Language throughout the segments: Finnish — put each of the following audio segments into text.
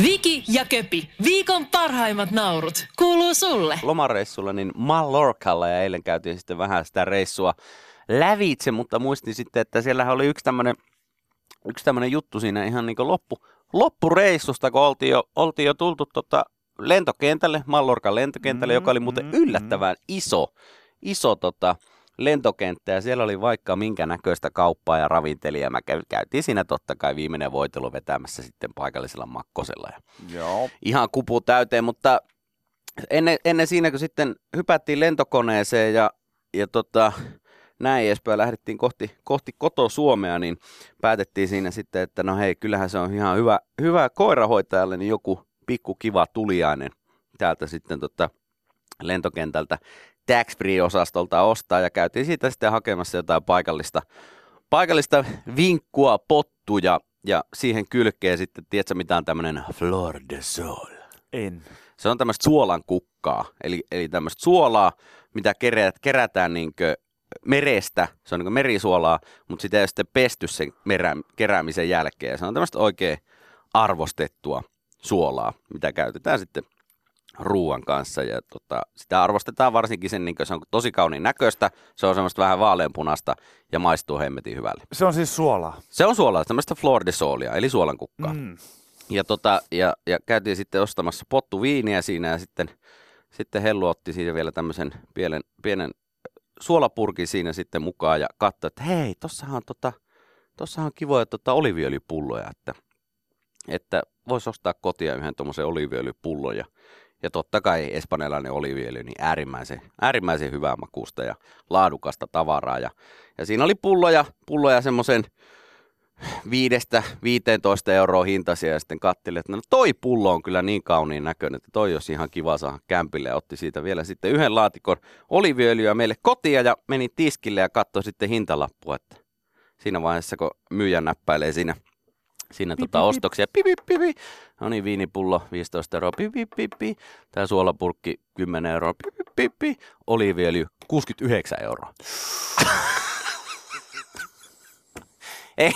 Viki ja Köpi, viikon parhaimmat naurut, kuuluu sulle. lomareissulla niin Mallorcalla ja eilen käytiin sitten vähän sitä reissua lävitse, mutta muistin sitten, että siellähän oli yksi tämmöinen yksi tämmönen juttu siinä ihan niin loppu, loppureissusta, kun oltiin jo, oltiin jo tultu tota lentokentälle, Mallorcan lentokentälle, mm, joka oli muuten mm, yllättävän iso, iso tota, lentokenttä ja siellä oli vaikka minkä näköistä kauppaa ja ravintelijaa. Mä käy- käytiin siinä totta kai viimeinen voitelu vetämässä sitten paikallisella makkosella ja Joo. ihan kupu täyteen, mutta ennen, ennen siinä, kun sitten hypättiin lentokoneeseen ja, ja tota, näin edespäin lähdettiin kohti, kohti koto Suomea, niin päätettiin siinä sitten, että no hei, kyllähän se on ihan hyvä, hyvä koirahoitajalle, niin joku pikku kiva tuliainen täältä sitten tota lentokentältä tax free-osastolta ostaa ja käytiin siitä sitten hakemassa jotain paikallista, paikallista vinkkua, pottuja ja siihen kylkeen sitten, tiedätkö mitä on tämmöinen flor de sol? En. Se on tämmöistä suolan kukkaa, eli, eli tämmöistä suolaa, mitä kerät, kerätään niinkö merestä, se on niin merisuolaa, mutta sitä ei ole sitten pesty sen merä, keräämisen jälkeen. Se on tämmöistä oikein arvostettua suolaa, mitä käytetään sitten ruoan kanssa. Ja tota, sitä arvostetaan varsinkin sen, niin se on tosi kauniin näköistä, se on semmoista vähän vaaleanpunasta ja maistuu hemmetin hyvälle. Se on siis suolaa. Se on suolaa, tämmöistä flor de solia, eli suolan kukkaa. Mm. Ja, tota, ja, ja käytiin sitten ostamassa pottu viiniä siinä ja sitten, sitten Hellu otti siitä vielä tämmöisen pienen, pienen suolapurkin siinä sitten mukaan ja katsoi, että hei, tossahan on, tota, tossahan on kivoja tota, oliviöljypulloja, että, että voisi ostaa kotia yhden tuommoisen oliviöljypullon ja, ja totta kai espanjalainen oliviöljy, niin äärimmäisen, äärimmäisen hyvää makuusta ja laadukasta tavaraa. Ja, ja siinä oli pulloja, pulloja semmoisen viidestä 15 euroa hintaisia ja sitten katselin, että no toi pullo on kyllä niin kauniin näköinen, että toi olisi ihan kiva saada kämpille ja otti siitä vielä sitten yhden laatikon oliviöljyä meille kotia ja meni tiskille ja katsoi sitten hintalappua, että siinä vaiheessa kun myyjä näppäilee siinä, siinä tota ostoksia, pipi, pipi, no niin viinipullo 15 euroa, pipi, pipi, tämä suolapurkki 10 euroa, pipi, pipi, oliviöljy 69 euroa. Ei,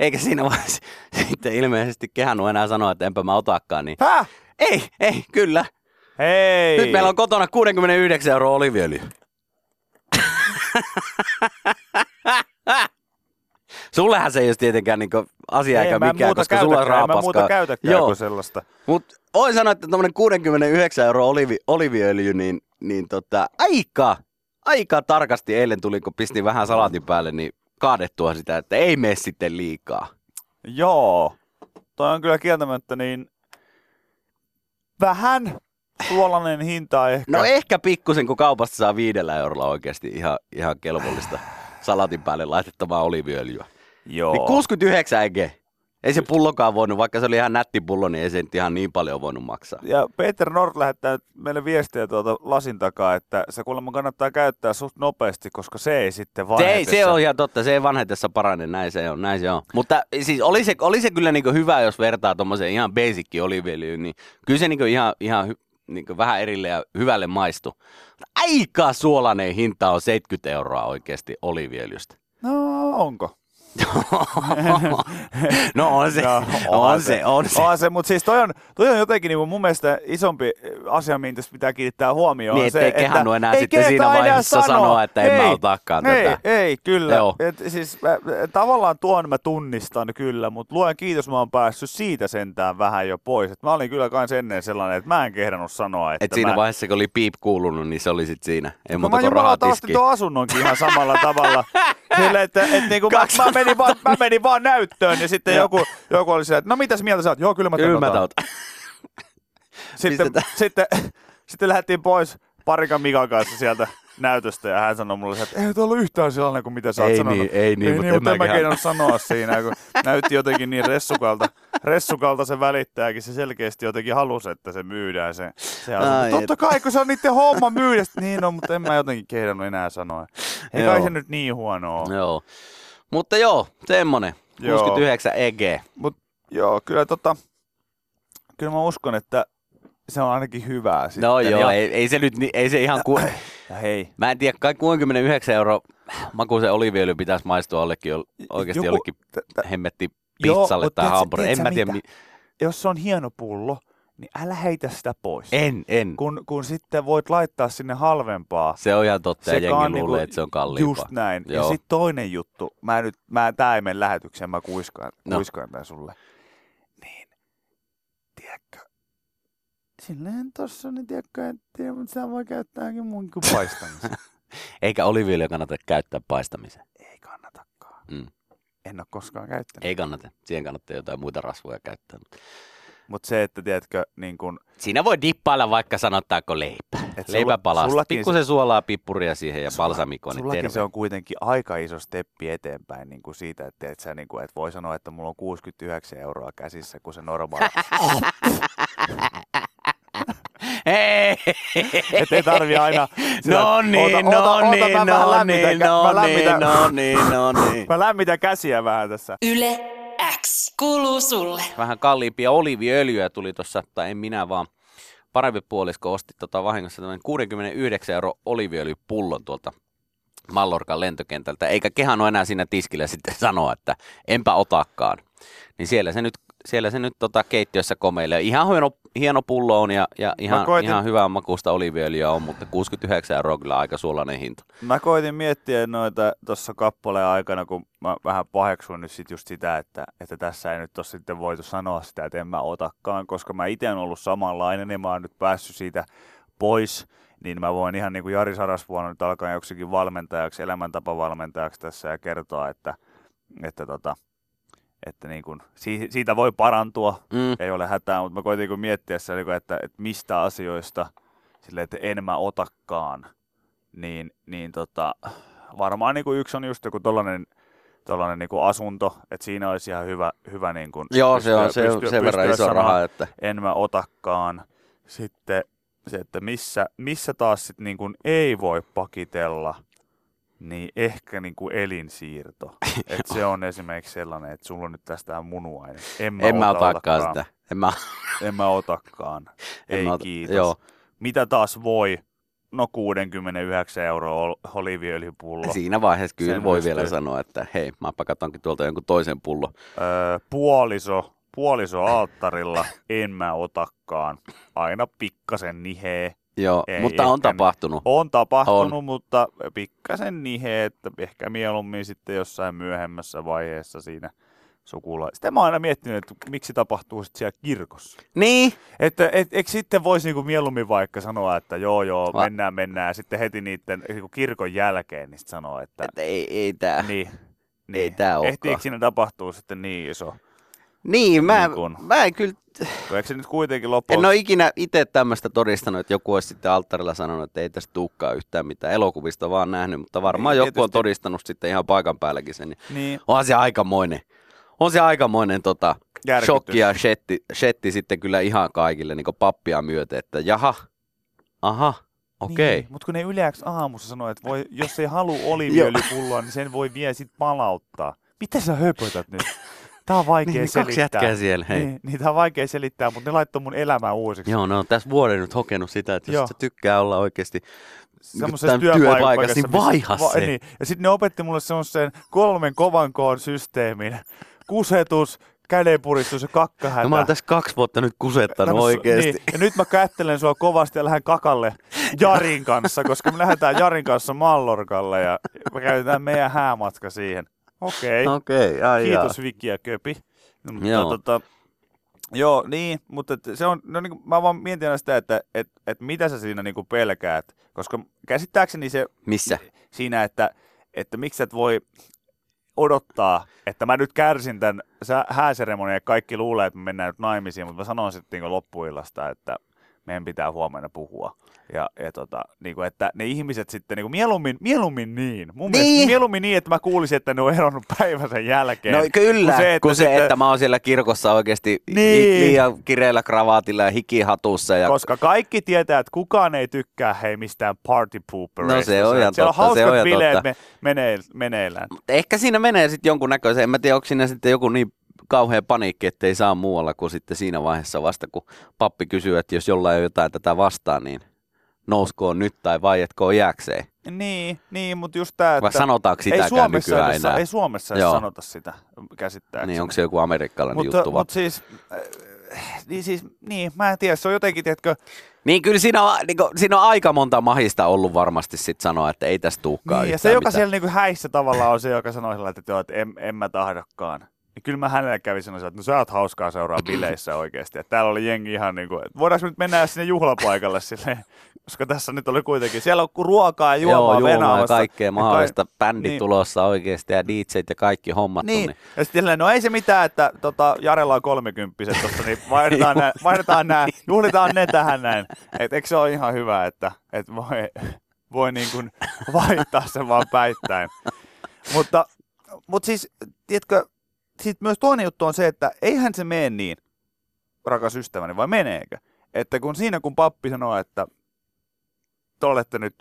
eikä siinä vaiheessa sitten ilmeisesti kehannut enää sanoa, että enpä mä otakaan, niin Häh? ei, ei, kyllä. Hei! Nyt meillä on kotona 69 euroa oliviöljy. Sullehan se ei ole tietenkään niinku asia eikä en mä mikään, koska sulla on en mä raapaskaa. muuta käytäkään Joo, kuin sellaista. mutta voin sanoa, että tuommoinen 69 euroa olivi, oliviöljy, niin, niin tota, aika, aika tarkasti eilen tuli, kun pistin vähän salatin päälle, niin kaadettua sitä, että ei mene sitten liikaa. Joo. Toi on kyllä kieltämättä niin vähän suolainen hinta ehkä. No ehkä pikkusen, kun kaupasta saa viidellä eurolla oikeasti ihan, ihan kelvollista salatin päälle laitettavaa oliviöljyä. Joo. Niin 69 ege. Ei se pullokaan voinut, vaikka se oli ihan nätti pullo, niin ei se nyt ihan niin paljon voinut maksaa. Ja Peter Nord lähettää meille viestiä tuolta lasin takaa, että se kuulemma kannattaa käyttää suht nopeasti, koska se ei sitten Se, ei, vanhetessa. se on ihan totta, se ei vanhetessa parane, näin se on, näin se on. Mutta siis oli se, oli se kyllä niinku hyvä, jos vertaa tuommoiseen ihan basic oliviöljyyn, niin kyllä se niinku ihan, ihan hy, niinku vähän erille ja hyvälle maistu. Aika suolainen hinta on 70 euroa oikeasti oliviöljystä. No onko? No on se, No, on se, on se. On se, mutta siis toi on, toi on jotenkin niin mun mielestä isompi asia, mihin tässä pitää kiinnittää huomioon. Niin, on se, ettei että kehannut enää ei sitten siinä vaiheessa sanoa, että en mä Ei, otakaan ei, tätä. Ei, kyllä. Joo. Et, siis, mä, tavallaan tuon mä tunnistan kyllä, mutta luen kiitos, mä oon päässyt siitä sentään vähän jo pois. Et mä olin kyllä kans ennen sellainen, että mä en kehdannut sanoa, että Et siinä mä... vaiheessa, kun oli piip kuulunut, niin se oli sitten siinä. Ei No muuta mä jumalauta ostin tuon asunnonkin ihan samalla tavalla. Sille, että, et niinku mä, mä, menin vaan, mä menin vaan näyttöön ja sitten joku, joku oli silleen, että no mitäs mieltä sä oot? Joo, kyllä mä otan. Sitten, sitten, sitten lähdettiin pois parikan Mikan kanssa sieltä näytöstä ja hän sanoi mulle, että ei tuolla yhtään sellainen kuin mitä sä oot Ei sanonut. niin, ei niin, ei mutta niin, en mutta en mä mäkään. kehdannut sanoa siinä, kun näytti jotenkin niin ressukalta, ressukalta se välittääkin. Se selkeästi jotenkin halusi, että se myydään se, se. Ai, Totta kai, kun se on niiden homma myydä. Niin on, mutta en mä jotenkin kehdannut enää sanoa. Ei kai se nyt niin huono ole. Joo. Mutta joo, semmonen. Joo. 69 EG. Mut joo, kyllä tota, kyllä mä uskon, että se on ainakin hyvää sitten. No joo, ja, ei, ei, se nyt, ei se ihan ku... ja hei, Mä en tiedä, kai 69 euro makuisen oliviöljy pitäisi maistua jollekin, jo- oikeasti Joku- jollekin t- t- hemmetti Joo, pizzalle mut tai hamburgerille. En mä tiedä, mi... jos se on hieno pullo, niin älä heitä sitä pois. En, en. Kun, kun sitten voit laittaa sinne halvempaa. Se on ihan totta, ja jengi luulee, niinku- että se on kalliimpaa. Just näin. Joo. Ja sitten toinen juttu, mä nyt, mä, tää ei mene lähetykseen, mä kuiskaan, No. kuiskaan tän sulle. Niin, tiedätkö, silleen tossa, niin tiedätkö, että sitä voi käyttääkin muun kuin paistamiseen. Eikä oliviöljyä kannata käyttää paistamiseen. ei kannatakaan. Mm. En ole koskaan käyttänyt. Ei kannata. Siihen kannattaa jotain muita rasvoja käyttää. Mutta se, että tiedätkö, niin kun, Siinä voi dippailla vaikka sanotaanko leipä. Et Leipä sulla- palasta. sullakin Pikkusen suolaa, pippuria siihen ja Sulla- balsamikoon. niin Sullakin terve. se on kuitenkin aika iso steppi eteenpäin niin kuin siitä, että et sä, niin kuin, et voi sanoa, että mulla on 69 euroa käsissä, kun se normaali. Hei! Et ei tarvi aina... sillä- No niin, Oota, no oota, niin, no niin, no mä niin, lämmitän- no niin, no niin. Mä lämmitän käsiä vähän tässä. Yle X kuuluu sulle. Vähän kalliimpia oliviöljyä tuli tuossa, tai en minä vaan parempi puolisko osti tota vahingossa tämän 69 euro oliviöljypullon tuolta Mallorcan lentokentältä, eikä kehannut enää siinä tiskillä sitten sanoa, että enpä otakaan. Niin siellä se nyt, siellä se nyt tota keittiössä komeilee. Ihan hieno, hieno pullo on ja, ja ihan, koitin- ihan hyvää makuista oliviöljyä on, mutta 69 euroa on kyllä aika suolainen hinta. Mä koitin miettiä noita tuossa kappaleen aikana, kun mä vähän paheksuin nyt sit just sitä, että, että tässä ei nyt ole sitten voitu sanoa sitä, että en mä otakaan, koska mä itse olen ollut samanlainen ja mä oon nyt päässyt siitä pois, niin mä voin ihan niin kuin Jari Sarasvuonna nyt alkaa joksikin valmentajaksi, elämäntapavalmentajaksi tässä ja kertoa, että, että, tota, että niin kuin, si- siitä voi parantua, Mm. ei ole hätää, mutta mä koitin kun miettiä se, niin että, että mistä asioista sille, että en mä otakaan, niin, niin tota, varmaan niin kuin yksi on just joku tollainen, tollainen niin kuin asunto, että siinä olisi ihan hyvä, hyvä niin kuin Joo, se on, se pystyä- sen verran pystyä iso raha, että En mä otakaan. Sitten se, että missä, missä taas sit niin kuin ei voi pakitella, niin ehkä niin kuin elinsiirto. Et se on esimerkiksi sellainen, että sulla on nyt tästä munuainen. En mä, en mä ota, otakaan sitä. En mä, En mä otakaan. en Ei mä ota- kiitos. Joo, Mitä taas voi? No 69 euroa ol- oliviöljypullo. siinä vaiheessa kyllä Sen voi vielä sanoa, että hei, mäpä katonkin tuolta jonkun toisen pullon. Öö, puoliso, puoliso alttarilla en mä otakaan. Aina pikkasen nihee. Joo, Ei, mutta on tapahtunut. On tapahtunut, on. mutta pikkasen nihee, että ehkä mieluummin sitten jossain myöhemmässä vaiheessa siinä sukula. Sitä mä oon aina miettinyt, että miksi tapahtuu sitten siellä kirkossa. Niin, Että et, eikö sitten voisi niinku mieluummin vaikka sanoa, että joo joo, Va- mennään mennään, ja sitten heti niiden niinku kirkon jälkeen niin sanoa, että että ei, ei tää. niin, niin. Ei tää olekaan. Ehtiikö siinä tapahtuu sitten niin iso? Niin, mä, Niin kun- mä en kyllä, Eikö se nyt kuitenkin loppujen en ole ikinä itse tämmöistä todistanut, että joku olisi sitten alttarilla sanonut, että ei tästä tulekaan yhtään mitään elokuvista vaan nähnyt, mutta varmaan Niin, joku on tietysti. todistanut sitten ihan paikan päälläkin sen. niin Niin, Onhan se aikamoinen, on se aikamoinen tota, järkytys. shokki ja shetti, shetti sitten kyllä ihan kaikille niin pappia myöten, että jaha, aha, okei. Niin, mutta kun ne yleensä aamussa sanoo, että voi, jos ei halua oliviöljypulloa, niin sen voi vielä sit palauttaa. Mitä sä höpötät nyt? Tää on vaikea Niin, niin kaksi jätkää siellä, hei. Niin, niin tää on vaikea selittää, mutta ne laittoi mun elämää uusiksi. Joo, ne on tässä vuoden nyt hokenut sitä, että jos sä tykkää olla oikeasti Semmoisessa tämän työpaikassa, niin vaiha se. niin. Ja sitten ne opetti mulle semmoisen kolmen kovan koon systeemin. Kusetus, kädenpuristus ja kakkahätä. No mä oon tässä kaksi vuotta nyt kusettanut Kato, oikeesti. Niin, ja nyt mä kättelen sua kovasti ja lähden kakalle Jarin kanssa, koska me lähdetään Jarin kanssa Mallorkalle ja me käytetään meidän häämatka siihen. Okei, okay. Okei, okay, kiitos Viki ja Köpi. No, mutta, Joo. Tota, joo, niin, mutta et se on, no niin, kuin- mä vaan mietin aina sitä, että et, et mitä sä siinä niin pelkäät, koska käsittääkseni se Missä? siinä, että, että miksi sä et voi odottaa, että mä nyt kärsin tämän hääseremonian ja kaikki luulee, että me mennään nyt naimisiin, mutta mä sanon sitten niin loppuillasta, että meidän pitää huomenna puhua. Ja, ja tota, niin kuin, että ne ihmiset sitten niin kuin mieluummin, mieluummin niin. Mun Niin. mielestä mieluummin niin, että mä kuulisin, että ne on eronnut päivän sen jälkeen. No kyllä, Kun se, että kun se, sitten- että mä oon siellä kirkossa oikeasti Niin. liian kireellä kravaatilla ja hikihatussa. Ja... Koska kaikki tietää, että kukaan ei tykkää hei mistään party poopereista. No se on ihan Siellä on totta, se hauskat on ihan bileet me, menee, meneillään. Ehkä siinä menee sitten jonkun näköisen, en mä tiedä, onko siinä sitten joku niin kauhean paniikki, että ei saa muualla kuin sitten siinä vaiheessa vasta, kun pappi kysyy, että jos jollain on jotain tätä vastaan, niin nouskoon nyt tai vaietkoon jääkseen. Niin, niin mutta just tämä, Vai että sanotaanko ei sitäkään Suomessa, nykyään edes, enää? ei Suomessa edes Joo. sanota sitä käsittääkseni. Niin onko se joku amerikkalainen mutta, juttu vaan? mutta siis, äh, niin siis, niin, mä en tiedä, se on jotenkin, tiedätkö, Niin kyllä siinä on, niin kuin, siinä on aika monta mahista ollut varmasti sit sanoa, että ei tästä tulekaan niin, ja se, joka mitään. siellä niinku häissä tavallaan on se, joka sanoo sillä, että, joo, että en, en mä tahdokaan. Niin kyllä mä hänelle kävin sanoa, että no sä oot hauskaa seuraa bileissä oikeasti. Että täällä oli jengi ihan niin kuin, että voidaanko nyt mennä sinne juhlapaikalle silleen, koska tässä nyt oli kuitenkin, siellä on ruokaa ja Joo, juomaa juomaa ja kaikkea mahdollista. Bändi niin. tulossa oikeasti ja DJt ja kaikki hommat. Niin, Niin. ja sitten no ei se mitään, että tota, Jarella on kolmekymppiset tosta, niin vaihdetaan, nää, vaihdetaan nää, juhlitaan ne tähän näin. Et eikö se ole ihan hyvä, että et voi, voi niin kuin vaihtaa sen vaan päittäin. Mutta, mutta siis, tiedätkö, sit myös toinen juttu on se, että eihän se mene niin, rakas ystäväni, vai meneekö? Että kun siinä kun pappi sanoo, että te olette nyt,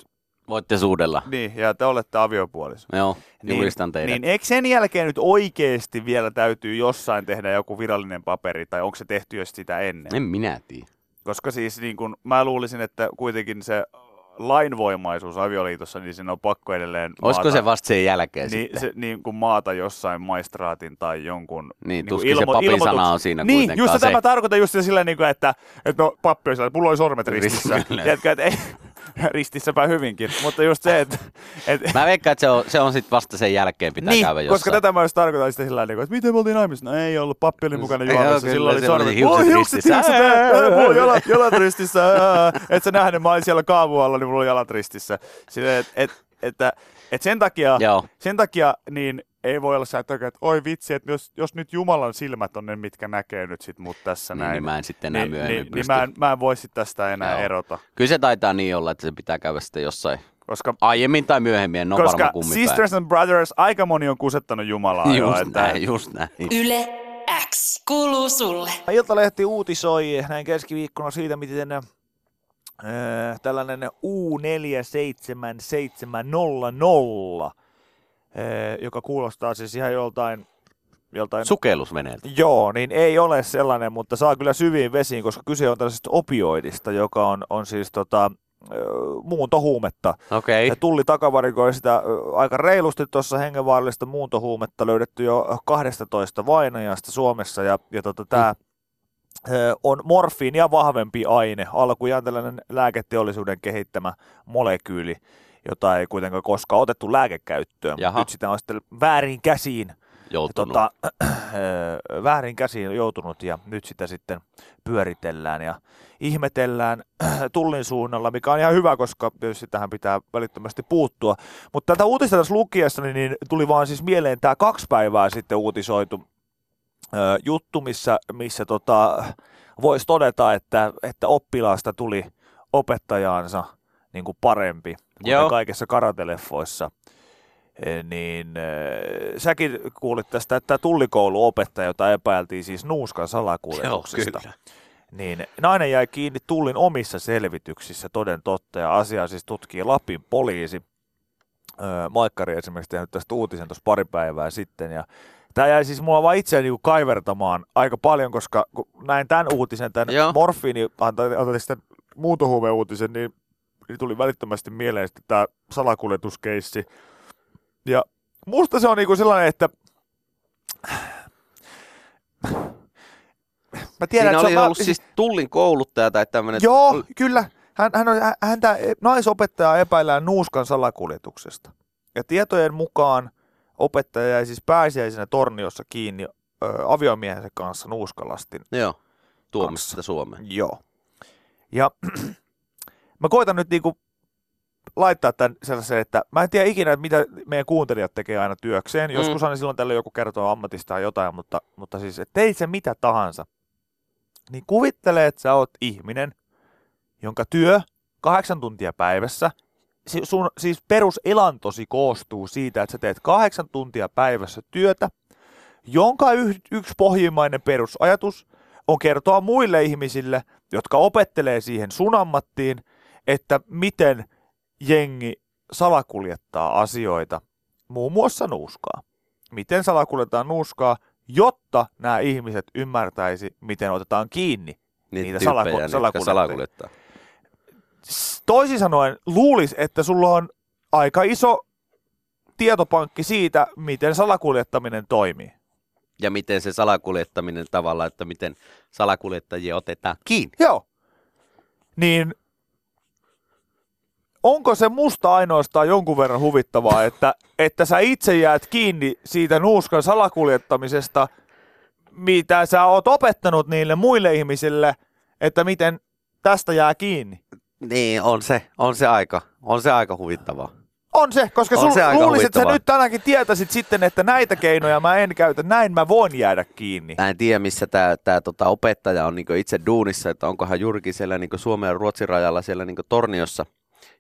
Voitte suudella. niin, ja te olette aviopuoliso. Joo, julistan teidän. Niin eikö sen jälkeen nyt oikeasti vielä täytyy jossain tehdä joku virallinen paperi, tai onko se tehty jo sitä ennen? En minä tiedä. Koska siis niin kun, mä luulisin, että kuitenkin se lainvoimaisuus avioliitossa, niin siinä on pakko edelleen Olisiko maata, se vasta sen jälkeen niin, sitten? se, niin kuin maata jossain maistraatin tai jonkun Niin, kuin tuskin se papin ilmoituks- sana on siinä Niin, just se. tämä tarkoitan just sillä niin kuin, että, että no pappi on sillä, että mulla oli sormet ristissä. Tiedätkö, että ei, ristissäpä hyvinkin, mutta just se, että, että Mä veikkaan, että se on, se on sitten vasta sen jälkeen pitää niin, käydä jossain. koska tätä mä just tarkoitan sitten sillä tavalla, että miten me oltiin naimisissa? No ei ollut, pappi oli mukana juomassa, silloin oli sormet. siellä oli Mulla hiukset ristissä. mulla jalat, jalat ristissä, et sä nähnyt, mä olin siellä kaavualla, niin mulla oli jalat ristissä. Silleen, et, et, että, et sen takia, Joo, sen takia niin ei voi olla sä, että, että oi vitsi, että jos, jos nyt Jumalan silmät on ne, mitkä näkee nyt sit mut tässä niin, näin. niin mä en sitten enää niin, myöhemmin niin, niin pysty. mä, en, mä en voi sit tästä enää Joo. erota, Kyllä se taitaa niin olla, että se pitää käydä sitten jossain koska aiemmin tai myöhemmin, en ole koska varma kummin päin. Sisters and Brothers, aika moni on kusettanut Jumalaa jo. Just Että, näin, just näin. Yle X kuuluu sulle. Iltalehti uutisoi näin keskiviikkona siitä, miten äh, tällainen U47700, äh, joka kuulostaa siis ihan joltain, joltain Sukellusveneeltä. Joo, niin ei ole sellainen, mutta saa kyllä syviin vesiin, koska kyse on tällaisesta opioidista, joka on, on siis tota, muuntohuumetta. Okei. Ja tulli takavarikoi sitä aika reilusti tuossa hengenvaarallista muuntohuumetta löydetty jo 12 vainajasta Suomessa ja, ja tota, tämä on morfiinia vahvempi aine, alkujaan tällainen lääketeollisuuden kehittämä molekyyli, jota ei kuitenkaan koskaan otettu lääkekäyttöön, Jaha. nyt sitä on sitten väärin käsiin Joutunut. tota, ö, väärin käsiin joutunut ja nyt sitä sitten pyöritellään ja ihmetellään tullin suunnalla, mikä on ihan hyvä, koska tietysti tähän pitää välittömästi puuttua. Mutta tätä uutista tässä lukiessa niin tuli vaan siis mieleen tämä kaksi päivää sitten uutisoitu ö, juttu, missä, missä tota, voisi todeta, että, että oppilaasta tuli opettajaansa niin kuin parempi, Joo. kaikissa karateleffoissa. E, niin äh, säkin kuulit tästä, että tullikouluopettaja, jota epäiltiin siis nuuskan salakuljetuksesta, kyllä. niin nainen jäi kiinni tullin omissa selvityksissä toden totta, ja asiaa siis tutkii Lapin poliisi. Öö, Maikkari esimerkiksi tehnyt tästä uutisen tuossa pari päivää sitten, ja Tämä jäi siis mulla vaan itseäni niinku kaivertamaan aika paljon, koska kun näin tämän uutisen, tämän Joo. morfiini, antaa sitten muuntohuumeuutisen, niin, niin tuli välittömästi mieleen sitten tämä salakuljetuskeissi. Ja musta se on niinku sellainen, että mä tiedän, Siinä että se oli on, ollut siis tullin kouluttaja tai tämmöinen... Joo, kyllä. Hän, hän on, häntä naisopettajaa epäillään nuuskan salakuljetuksesta. Ja tietojen mukaan opettaja jäi siis pääsiäisenä torniossa kiinni ö, aviomiehensä kanssa nuuskalastin. Joo, sitä Suomeen. Joo. Ja mä koitan nyt niinku laittaa tämän sellaisen, että mä en tiedä ikinä, että mitä meidän kuuntelijat tekee aina työkseen. Mm. Joskus aina silloin tällä joku kertoo ammatistaan jotain, mutta, mutta siis, että teit se mitä tahansa. Niin kuvittele, että sä oot ihminen, jonka työ kahdeksan tuntia päivässä, si- sun siis peruselantosi koostuu siitä, että sä teet kahdeksan tuntia päivässä työtä, jonka yh- yksi pohjimmainen perusajatus on kertoa muille ihmisille, jotka opettelee siihen sun ammattiin, että miten jengi salakuljettaa asioita, muun muassa nuuskaa. Miten salakuljetetaan nuuskaa, jotta nämä ihmiset ymmärtäisi, miten otetaan kiinni Niitä tyyppejä, salaku- salakuljettajia. salakuljettaa. Toisin sanoen luulisi, että sulla on aika iso tietopankki siitä, miten salakuljettaminen toimii. ja miten se salakuljettaminen tavallaan, että miten salakuljettajia otetaan kiinni. Joo. Niin onko se musta ainoastaan jonkun verran huvittavaa, että, että sä itse jäät kiinni siitä nuuskan salakuljettamisesta, mitä sä oot opettanut niille muille ihmisille, että miten tästä jää kiinni? Niin, on se, on se aika, on se aika huvittavaa. On se, koska On sul, se luulisit, että sä nyt tänäänkin tietäisit sitten, että näitä keinoja mä en käytä, näin mä voin jäädä kiinni. Mä en tiedä, missä tämä tää, tota, opettaja on niinku itse duunissa, että onkohan Jyrki siellä niinku Suomen ja Ruotsin rajalla siellä niinku Torniossa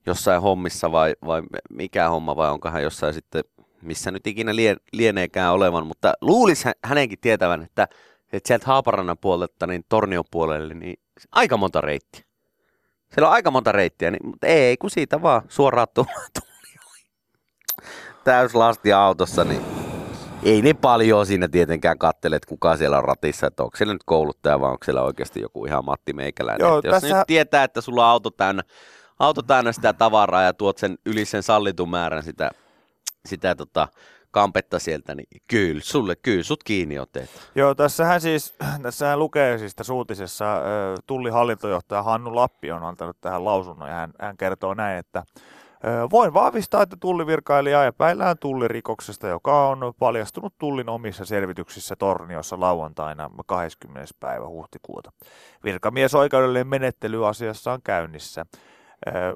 jossain hommissa vai, vai mikä homma vai onkohan jossain sitten, missä nyt ikinä lie, lieneekään olevan, mutta luulisi hä- hänenkin tietävän, että, että sieltä Haaparannan puolelta niin Tornion puolelle niin aika monta reittiä. Siellä on aika monta reittiä, niin, mutta ei kun siitä vaan suoraan Tornioon. Täyslasti autossa, niin ei ne paljon siinä tietenkään kattele, että kuka siellä on ratissa, että onko siellä nyt kouluttaja vai onko siellä oikeasti joku ihan Matti Meikäläinen. Joo, Että jos tässä- nyt tietää, että sulla on auto täynnä, auto täynnä sitä tavaraa ja tuot sen yli sen sallitun määrän sitä, sitä tota, kampetta sieltä, niin kyllä, sulle, kyllä sut kiinni otetaan. Joo, tässähän siis, tässähän lukee siis tässä uutisessa, tullihallintojohtaja Hannu Lappi on antanut tähän lausunnon ja hän, hän kertoo näin, että Voin vahvistaa, että tullivirkailija epäillään tullirikoksesta, joka on paljastunut tullin omissa selvityksissä Torniossa lauantaina 20. päivä huhtikuuta. Virkamies oikeudellinen menettely asiassa on käynnissä.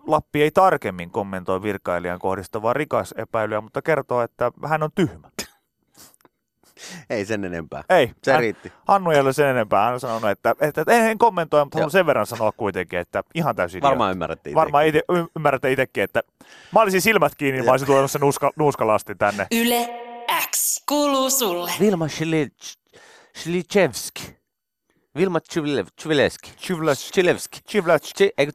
Lappi ei tarkemmin kommentoi virkailijan kohdistavaa rikasepäilyä, mutta kertoo, että hän on tyhmä. Ei sen enempää. Ei, Se hän, riitti. Hannu ei ole sen enempää. Hän on sanonut, että, että, että en, en kommentoi, mutta haluan sen verran sanoa kuitenkin, että ihan täysin. Varmaan ymmärrätte Varmaan ite, ymmärrätte itsekin, että mä olisin silmät kiinni, mä olisin tuonut sen nuuska, nuuskalasti tänne. Yle X kuuluu sulle. Vilma Shlichevski. Vilma Chvilevski. Chvilevski. chivles, Eikö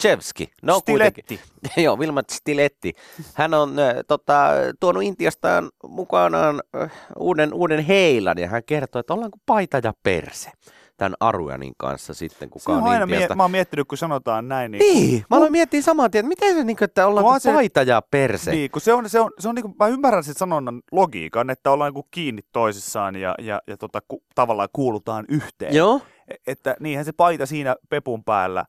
Chlichevski? No kuitenkin. stiletti. Joo, Vilma Stiletti. Hän on äh, tota, tuonut Intiastaan mukanaan äh, uuden, uuden heilan ja hän kertoo, että ollaanko paita ja perse tämän Arujanin kanssa sitten, kuka on on aina, mie- mä oon miettinyt, kun sanotaan näin, niin, Niin, mä aloin miettiä saman tien, että miten se, niin kuin, että on se- paita ja perse. niin kun se on, se on, se on niin kuin, mä ymmärrän sen sanonnan logiikan, että ollaan niin kiinni toisissaan ja, ja, ja tota, ku, tavallaan kuulutaan yhteen. Joo, E- Että niinhän se paita siinä pepun päällä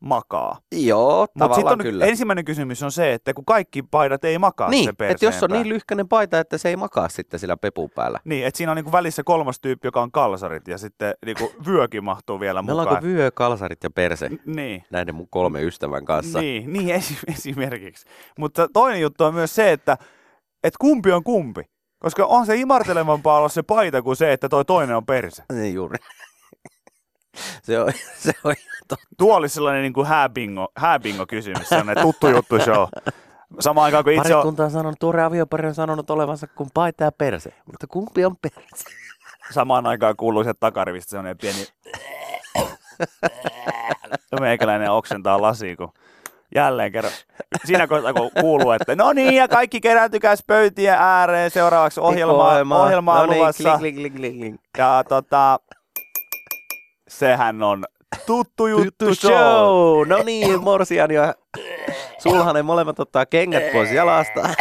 makaa. joo, Mutta tavallaan sitten kyllä. ensimmäinen kysymys on se, että kun kaikki paidat ei makaa niin, sen että jos on niin lyhkäinen paita, että se ei makaa sitten sillä pepun päällä. Niin, että siinä on niinku välissä kolmas tyyppi, joka on kalsarit ja sitten niinku vyökin mahtuu vielä Meillä mukaan. onko vyö, kalsarit ja perse Niin. näiden mun kolme ystävän kanssa? Niin, niin esi- esimerkiksi. Mutta toinen juttu on myös se, että et kumpi on kumpi. Koska on se imartelevampaa olla se paita kuin se, että toi toinen on perse. Niin juuri. Se on, se on totta. Tuo olisi sellainen niin kuin hääbingo, hääbingo kysymys, sellainen tuttu juttu show. Samaan aikaan kuin itse on, on sanonut, tuore aviopari on sanonut olevansa kuin paita ja perse. Mutta kumpi on perse? samaan aikaan kuuluu sieltä takarivistä sellainen pieni... Meikäläinen oksentaa lasiin, kun jälleen kerran. Siinä kohtaa, kun kuuluu, että no niin, ja kaikki kerääntykäs pöytien ääreen seuraavaksi ohjelmaa, ohjelmaa no niin, luvassa. klik, klik, klik, klik. Ja tota, sehän on tuttu juttu, Tuttu show. show. No niin, Morsian ja Sulhanen molemmat ottaa kengät pois jalasta.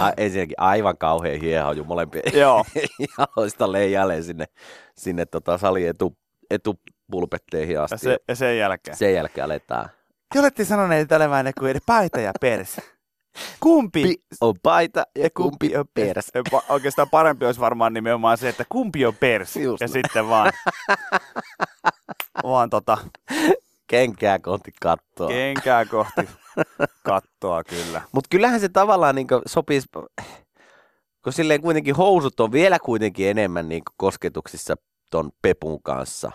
A, ensinnäkin aivan kauhean hiehoju molempien Joo, jaloista leijalle sinne, sinne tota salin etu, etupulpetteihin ja, asti. se, ja sen jälkeen. Sen jälkeen aletaan. Te olette sanoneet olevan kuin paita ja perse. Kumpi Pi on paita ja kumpi on perse? perse. Pa- Oikeastaan parempi olisi varmaan nimenomaan se, että kumpi on perse. Just ja näin. sitten vaan, vaan tota, Kenkää kohti kattoa. kenkää kohti kattoa kyllä. Mutta kyllähän se tavallaan niin sopisi, kun silleen kuitenkin housut on vielä kuitenkin enemmän niin kosketuksissa ton Pepun kanssa.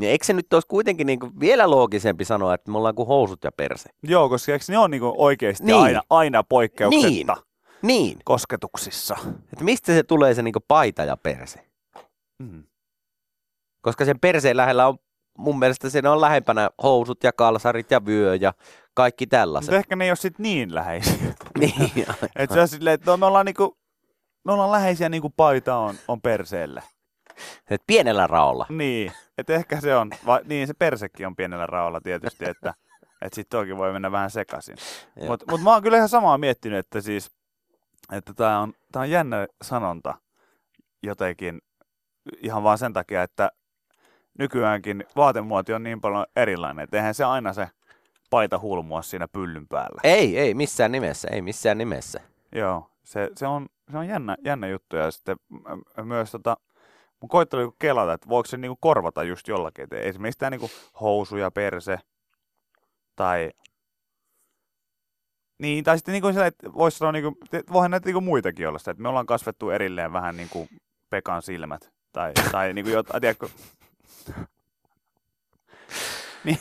Niin eikö se nyt olisi kuitenkin niin vielä loogisempi sanoa, että me ollaan kuin housut ja perse? Joo, koska eikö ne on niinku oikeasti Niin. aina, aina poikkeuksetta Niin. Niin, kosketuksissa? että mistä se tulee se niin paita ja perse? Mm. Koska sen perseen lähellä on, mun mielestä siinä on lähempänä housut ja kalsarit ja vyö ja kaikki Mutta tällaiset. ehkä ne ei ole sit niin läheisiä. Niin, Et se on silleen, että no, me ollaan niinku, me ollaan läheisiä niin kuin paita on, on perseelle. Et pienellä raolla. Niin, että ehkä se on, vai, niin se persekin on pienellä raolla tietysti, että, että sitten toki voi mennä vähän sekaisin. Mutta mut mä oon kyllä ihan samaa miettinyt, että siis, että tää on, tää on jännä sanonta, jotenkin ihan vaan sen takia, että nykyäänkin vaatemuoti on niin paljon erilainen, että eihän se aina se paita hulmua siinä pyllyn päällä. Ei, ei missään nimessä, ei missään nimessä. Joo, se, se, on, se on jännä, jännä juttu ja sitten myös tota, mun koitteli niinku kelata, että voiko se niinku korvata just jollakin. Et esimerkiksi tämä niinku housu ja perse tai niin, tai sitten niinku sillä, että voisi sanoa, niinku, te- voihan näitä niinku muitakin olla sitä, että me ollaan kasvettu erilleen vähän niin kuin Pekan silmät. Tai, tai niinku jotain, tiedätkö? niin,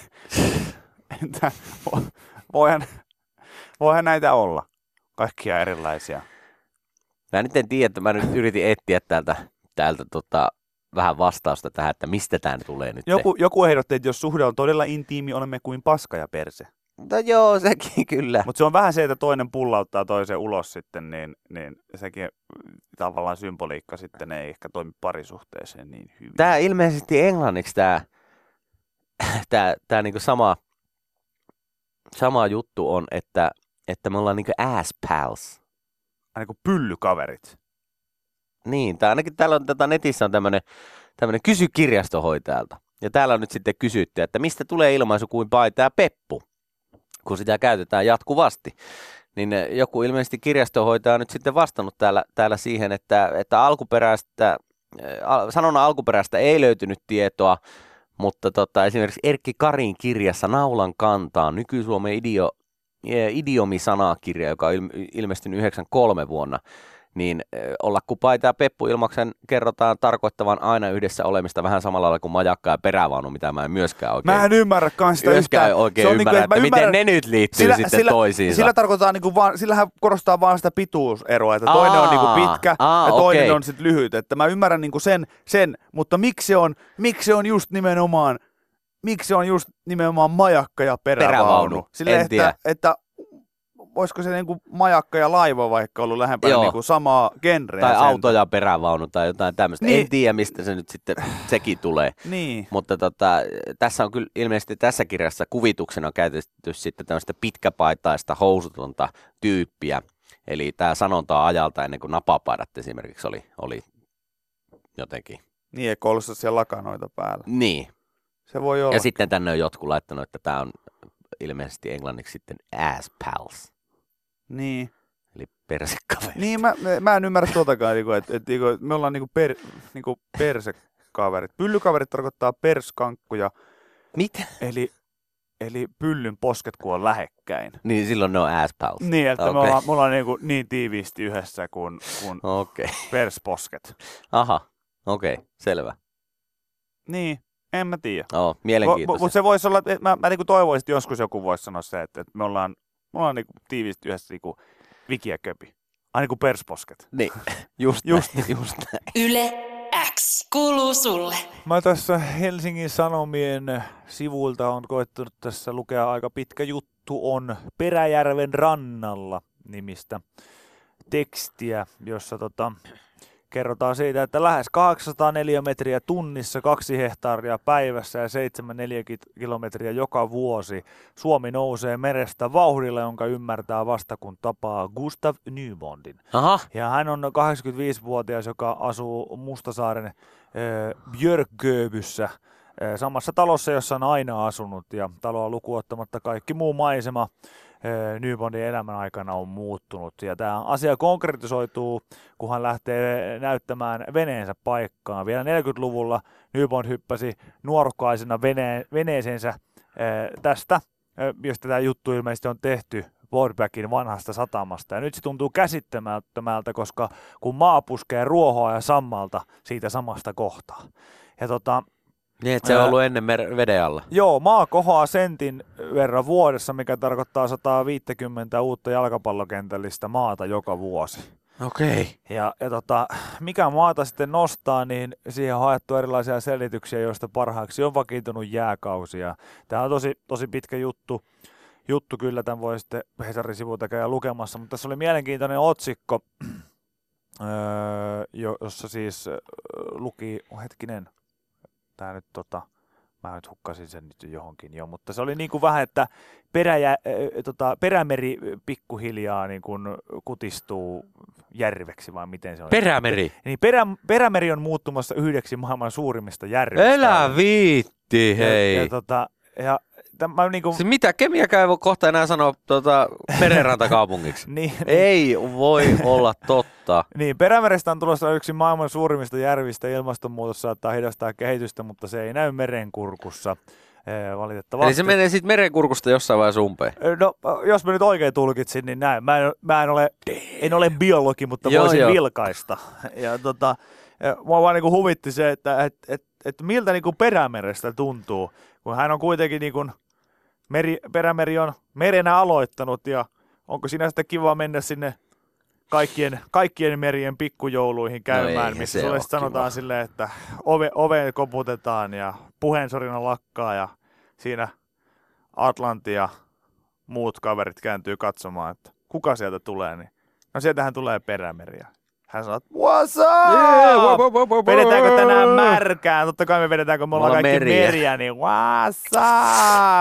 että vo- voihan, voihan näitä olla. Kaikkia erilaisia. Mä nyt en tiedä, että mä nyt yritin etsiä täältä, täältä tota, vähän vastausta tähän, että mistä tämä tulee nyt. Joku, joku ehdotti, että jos suhde on todella intiimi, olemme kuin paska ja perse. No joo, sekin kyllä. Mutta se on vähän se, että toinen pullauttaa toisen ulos sitten, niin, niin sekin tavallaan symboliikka sitten ei ehkä toimi parisuhteeseen niin hyvin. Tämä ilmeisesti englanniksi tämä tää, tää niinku sama, sama juttu on, että, että me ollaan niinku ass pals. Aina kuin pyllykaverit. Niin, tai ainakin täällä on, tota, netissä on tämmöinen tämmönen kysy kirjastohoitajalta. Ja täällä on nyt sitten kysytty, että mistä tulee ilmaisu kuin paita ja peppu, kun sitä käytetään jatkuvasti. Niin eh, joku ilmeisesti kirjastonhoitaja on nyt sitten vastannut täällä, täällä siihen, että, että alkuperäistä, eh, sanonnan alkuperäistä ei löytynyt tietoa, mutta tota, esimerkiksi Erkki Karin kirjassa Naulan kantaan, nyky-Suomen idio, eh, idiomisanakirja, joka on ilm- ilmestynyt 93 vuonna, niin olla kuin paita ja peppu ilmaksen kerrotaan tarkoittavan aina yhdessä olemista vähän samalla lailla kuin majakka ja perävaunu, mitä mä en myöskään oikein, Mä en ymmärrä kans sitä yhtään. oikein Se on ymmärrä, niinku, että mä miten ymmärrän- ne nyt liittyy sitten toisiinsa. Sillä tarkoittaa niinku vaan, sillähän korostaa vaan sitä pituuseroa, että toinen on niinku Aa, pitkä aa, ja toinen okei. on sitten lyhyt. Että mä ymmärrän niinku sen, sen, mutta miksi se on, miksi se on just nimenomaan, miksi se on just nimenomaan majakka ja perävaunu? Perävaunu, en että, tiedä. että voisiko se niinku majakka ja laiva vaikka ollut lähempänä Joo. niinku samaa genreä? tai sen- auto ja perävaunu tai jotain tämmöistä. Niin. En tiedä, mistä se nyt sitten sekin tulee. Niin. Mutta tota, tässä on kyllä ilmeisesti tässä kirjassa kuvituksena on käytetty sitten tämmöistä pitkäpaitaista housutonta tyyppiä. Eli tämä sanonta on ajalta ennen kuin napapaidat esimerkiksi oli, oli jotenkin. Niin, eikö ollut siellä lakanoita päällä? Niin. Se voi olla. Ja sitten tänne on jotkut laittanut, että tämä on ilmeisesti englanniksi sitten ass pals, Niin. eli persekaveri. Niin, mä, mä- en ymmärrä tuotakaan, niinku, että et, niinku, me ollaan niinku, per, niinku persekaverit. Pyllykaverit tarkoittaa perskankkuja, Mitä? eli, eli pyllyn posket, kun on lähekkäin. Niin silloin ne on ass pals. Niin, että Okei. me ollaan, me ollaan niinku niin tiiviisti yhdessä kuin, kuin. Okay. persposket. Aha. Okei, okay. selvä. Niin, en mä tiedä. Oo, Mutta mielenkiintoista. se voisi olla, että mä, mä niinku toivoisin, että joskus joku voisi sanoa se, että, että me ollaan, me ollaan niinku tiiviisti yhdessä niinku Viki ja Köpi. Aina kuin persposket. Niin, just, Just. näin, just näin. Yle X kuuluu sulle. Mä tässä Helsingin Sanomien sivuilta on koettanut tässä lukea aika pitkä juttu on Peräjärven rannalla nimistä tekstiä, jossa tota, kerrotaan siitä, että lähes 804 metriä tunnissa, kaksi hehtaaria päivässä ja 7 kilometriä joka vuosi. Suomi nousee merestä vauhdilla, jonka ymmärtää vasta kun tapaa Gustav Nybondin. Aha, Ja hän on 85-vuotias, joka asuu Mustasaaren äh, Björkövyssä, äh, samassa talossa, jossa on aina asunut. Ja taloa lukuottamatta kaikki muu maisema Nybondin elämän aikana on muuttunut. Ja tämä asia konkretisoituu, kun hän lähtee näyttämään veneensä paikkaan. Vielä 40-luvulla Nybond hyppäsi nuorukkaisena vene- veneeseensä tästä, josta tämä juttu ilmeisesti on tehty Boardbackin vanhasta satamasta. Ja nyt se tuntuu käsittämättömältä, koska kun maa puskee ruohoa ja sammalta siitä samasta kohtaa. Ja tota, niin että se on ollut ennen mer- veden alla. joo, maa kohoaa sentin verran vuodessa, mikä tarkoittaa 150 uutta jalkapallokentällistä maata joka vuosi. Okei. Okay. Ja, ja tota, mikä maata sitten nostaa, niin siihen on haettu erilaisia selityksiä, joista parhaaksi on vakiintunut jääkausi. Ja Tämä on tosi, tosi pitkä juttu, juttu kyllä, tämän voi sitten Hesarin sivulta käydä lukemassa, mutta tässä oli mielenkiintoinen otsikko, öö, jo- jossa siis öö, luki, hetkinen, tämä nyt tota, Mä nyt hukkasin sen nyt johonkin jo, mutta se oli niin kuin vähän, että peräjä, äh, tota, perämeri pikkuhiljaa niin kuin kutistuu järveksi, vai miten se on? Perämeri. Niin perä, perämeri on muuttumassa yhdeksi maailman suurimmista järvistä. Elä viitti, hei. Ja, ja, tota, ja täm, mä niin kuin, Se mitä, Kemiäkään ei voi kohta enää sanoa tuota, merenrantakaupungiksi. niin, ei voi olla totta. Niin, Perämerestä on tulossa yksi maailman suurimmista järvistä. Ilmastonmuutos saattaa hidastaa kehitystä, mutta se ei näy merenkurkussa valitettavasti. Eli se menee sitten merenkurkusta jossain vaiheessa umpeen. No, jos mä nyt oikein tulkitsin, niin näin. Mä en, mä en, ole, en ole biologi, mutta Joo, voisin joo. vilkaista. Ja tota, ja mua vaan niin huvitti se, että et, et, et miltä niin kuin perämerestä tuntuu, kun hän on kuitenkin niin kuin, meri, perämeri on merenä aloittanut ja onko siinä sitten kiva mennä sinne kaikkien, kaikkien merien pikkujouluihin käymään, eihän missä sulle sanotaan silleen, että ove, ove koputetaan ja puheensorina lakkaa ja siinä Atlanti ja muut kaverit kääntyy katsomaan, että kuka sieltä tulee, niin no sieltähän tulee perämeriä. Hän sanoo, että what's up? Vedetäänkö tänään märkään? Totta kai me vedetään, kun me ollaan ollaan kaikki meriä. meriä, niin what's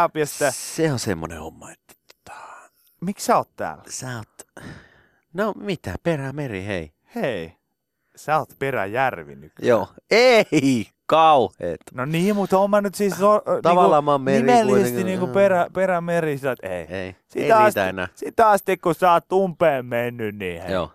up? Ja sitten, Se on semmoinen homma, että miksi sä oot täällä? sä oot... No mitä, perämeri, hei. Hei, sä oot peräjärvi nyt. Joo. Ei, kauheet. No niin, mutta on mä nyt siis so, Tavallaan mä oon meri nimellisesti niinku perä, perämeri, sillä, että ei. Ei, Sitä ei asti, enää. Sitä asti, kun sä oot umpeen mennyt, niin hei. Joo.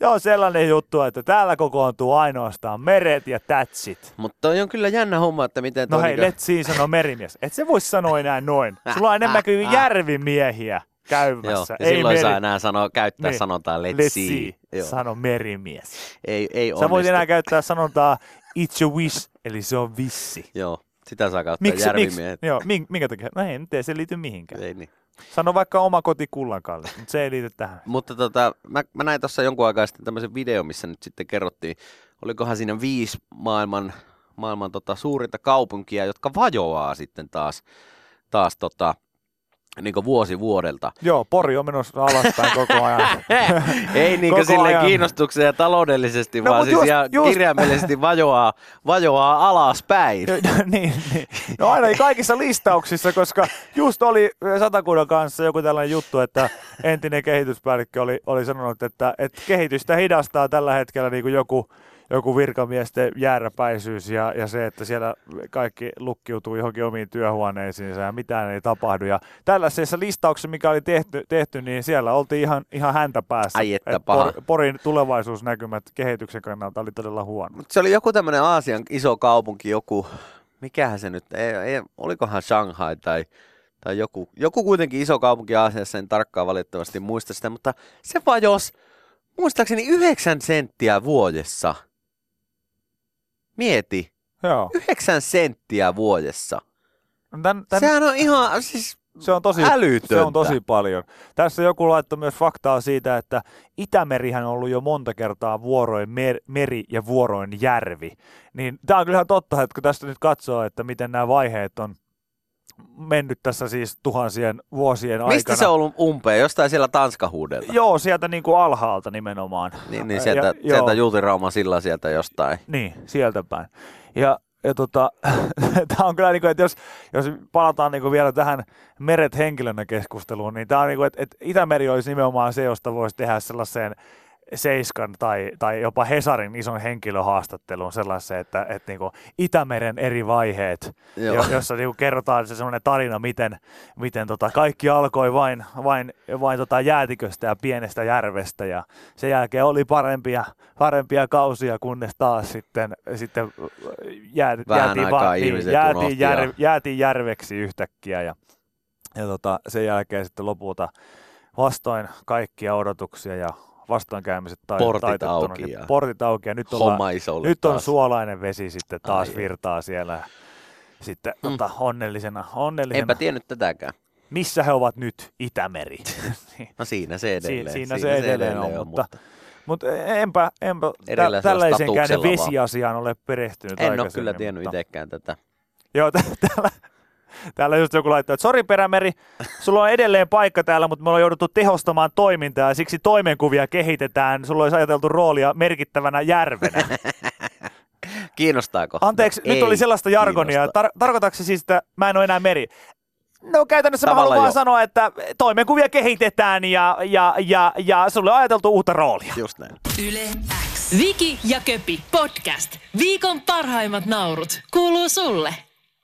Se on sellainen juttu, että täällä kokoontuu ainoastaan meret ja tätsit. Mutta on kyllä jännä homma, että miten No hei, niinku- let's see, sanoo merimies. Et se voi sanoa enää noin. Sulla on enemmän kuin järvimiehiä Joo, käymässä. ja silloin saa enää sanoa, käyttää Niin. sanontaa let's, Let's see. see, Joo. sano merimies. Ei, ei Sä voit enää käyttää sanontaa it's a wish, eli se on vissi. Joo, sitä saa kautta Miksi, miksi? järvimiehet. Joo, min- minkä takia? No ei, nyt ei se liity mihinkään. Ei niin. Sano vaikka oma koti kullankalle, mutta se ei liity tähän. Mutta tota, mä, mä näin tuossa jonkun aikaa sitten tämmöisen video, missä nyt sitten kerrottiin, olikohan siinä viisi maailman, maailman tota, suurinta kaupunkia, jotka vajoaa sitten taas, taas tota, niin vuosi vuodelta. Joo, Pori on menossa alaspäin koko ajan. Ei niin Koko sille ajan. kiinnostukseen ja taloudellisesti, No, vaan siis just- ihan just- kirjaimellisesti vajoaa, vajoaa alaspäin. niin, niin. No aina ei kaikissa listauksissa, koska just oli Satakunnan kanssa joku tällainen juttu, että entinen kehityspäällikkö oli, oli sanonut, että, että kehitystä hidastaa tällä hetkellä niin kuin joku, joku virkamiesten jääräpäisyys ja, ja se, että siellä kaikki lukkiutuu johonkin omiin työhuoneisiinsa ja mitään ei tapahdu. Ja tällaisessa listauksessa, mikä oli tehty, tehty, niin siellä oltiin ihan, ihan häntä päässä. Ai että Et paha. Por, Porin tulevaisuusnäkymät kehityksen kannalta oli todella huono. Mut se oli joku tämmöinen Aasian iso kaupunki, joku, mikähän se nyt, ei, ei, olikohan Shanghai tai, tai joku, joku kuitenkin iso kaupunki Aasiassa, en tarkkaan valitettavasti muista sitä, mutta se vajos muistaakseni 9 senttiä vuodessa. Mieti, Joo. 9 senttiä vuodessa. Tän, tän, Sehän on ihan siis Se on tosi, älytöntä. se on tosi paljon. Tässä joku laittoi myös faktaa siitä, että Itämerihän on ollut jo monta kertaa vuoroin mer- meri ja vuoroin järvi. Niin tämä on kyllä ihan totta, että kun tästä nyt katsoo, että miten nämä vaiheet on mennyt tässä siis tuhansien vuosien aikana. Mistä se on ollut umpeen? Jostain siellä Tanskahuudelta. Joo, sieltä niin kuin alhaalta nimenomaan. Niin, niin sieltä, Ja- sieltä joo. Juutirauman silla sieltä jostain. Niin, sieltä päin. Ja, ja tota, tämä on kyllä, niin kuin, että jos, jos palataan niin kuin vielä tähän meret henkilönä keskusteluun, niin tämä on niin kuin, että, että Itämeri olisi nimenomaan se, josta voisi tehdä sellaiseen Seiskan tai, tai jopa Hesarin ison henkilöhaastattelun sellaiseen, että, että niin kuin Itämeren eri vaiheet, Joo. jo, jossa niin kuin kerrotaan se sellainen tarina, miten, miten tota, kaikki alkoi vain, vain, vain tota jäätiköstä ja pienestä järvestä ja sen jälkeen oli parempia, parempia kausia, kunnes taas sitten, sitten jää, Vähän jäätiin, aikaa niin, jäätiin, jär, jäätiin järveksi yhtäkkiä ja, ja tota, sen jälkeen sitten lopulta vastoin kaikkia odotuksia ja vastoinkäymiset tai, Portit taitettuna, auki niin ja portit auki ja nyt, ollaan, isolle nyt on taas. suolainen vesi sitten taas Ai virtaa siellä sitten Mm. tota, onnellisena, onnellisena. Enpä tiennyt tätäkään. Missä he ovat nyt? Itämeri. No siinä se edelleen. siinä se edelleen on, mutta- mutta Mutta enpä, enpä tä, tällaiseenkään vaan. vesiasiaan ole perehtynyt en ole kyllä tiennyt mutta- itsekään tätä. Joo, tä- täällä, täällä just joku laittaa, että sori Perämeri, sulla on edelleen paikka täällä, mutta me ollaan jouduttu tehostamaan toimintaa ja siksi toimenkuvia kehitetään. Sulla olisi ajateltu roolia merkittävänä järvenä. Kiinnostaako? Anteeksi, No, nyt oli sellaista jargonia. Tar- tarkoitatko se siis, että mä en ole enää meri? No käytännössä mä Tavallaan haluan vaan sanoa, että toimenkuvia kehitetään ja, ja, ja, ja sulle on ajateltu uutta roolia. Just näin. Yle X. Viki ja Köpi podcast. Viikon parhaimmat naurut kuuluu sulle.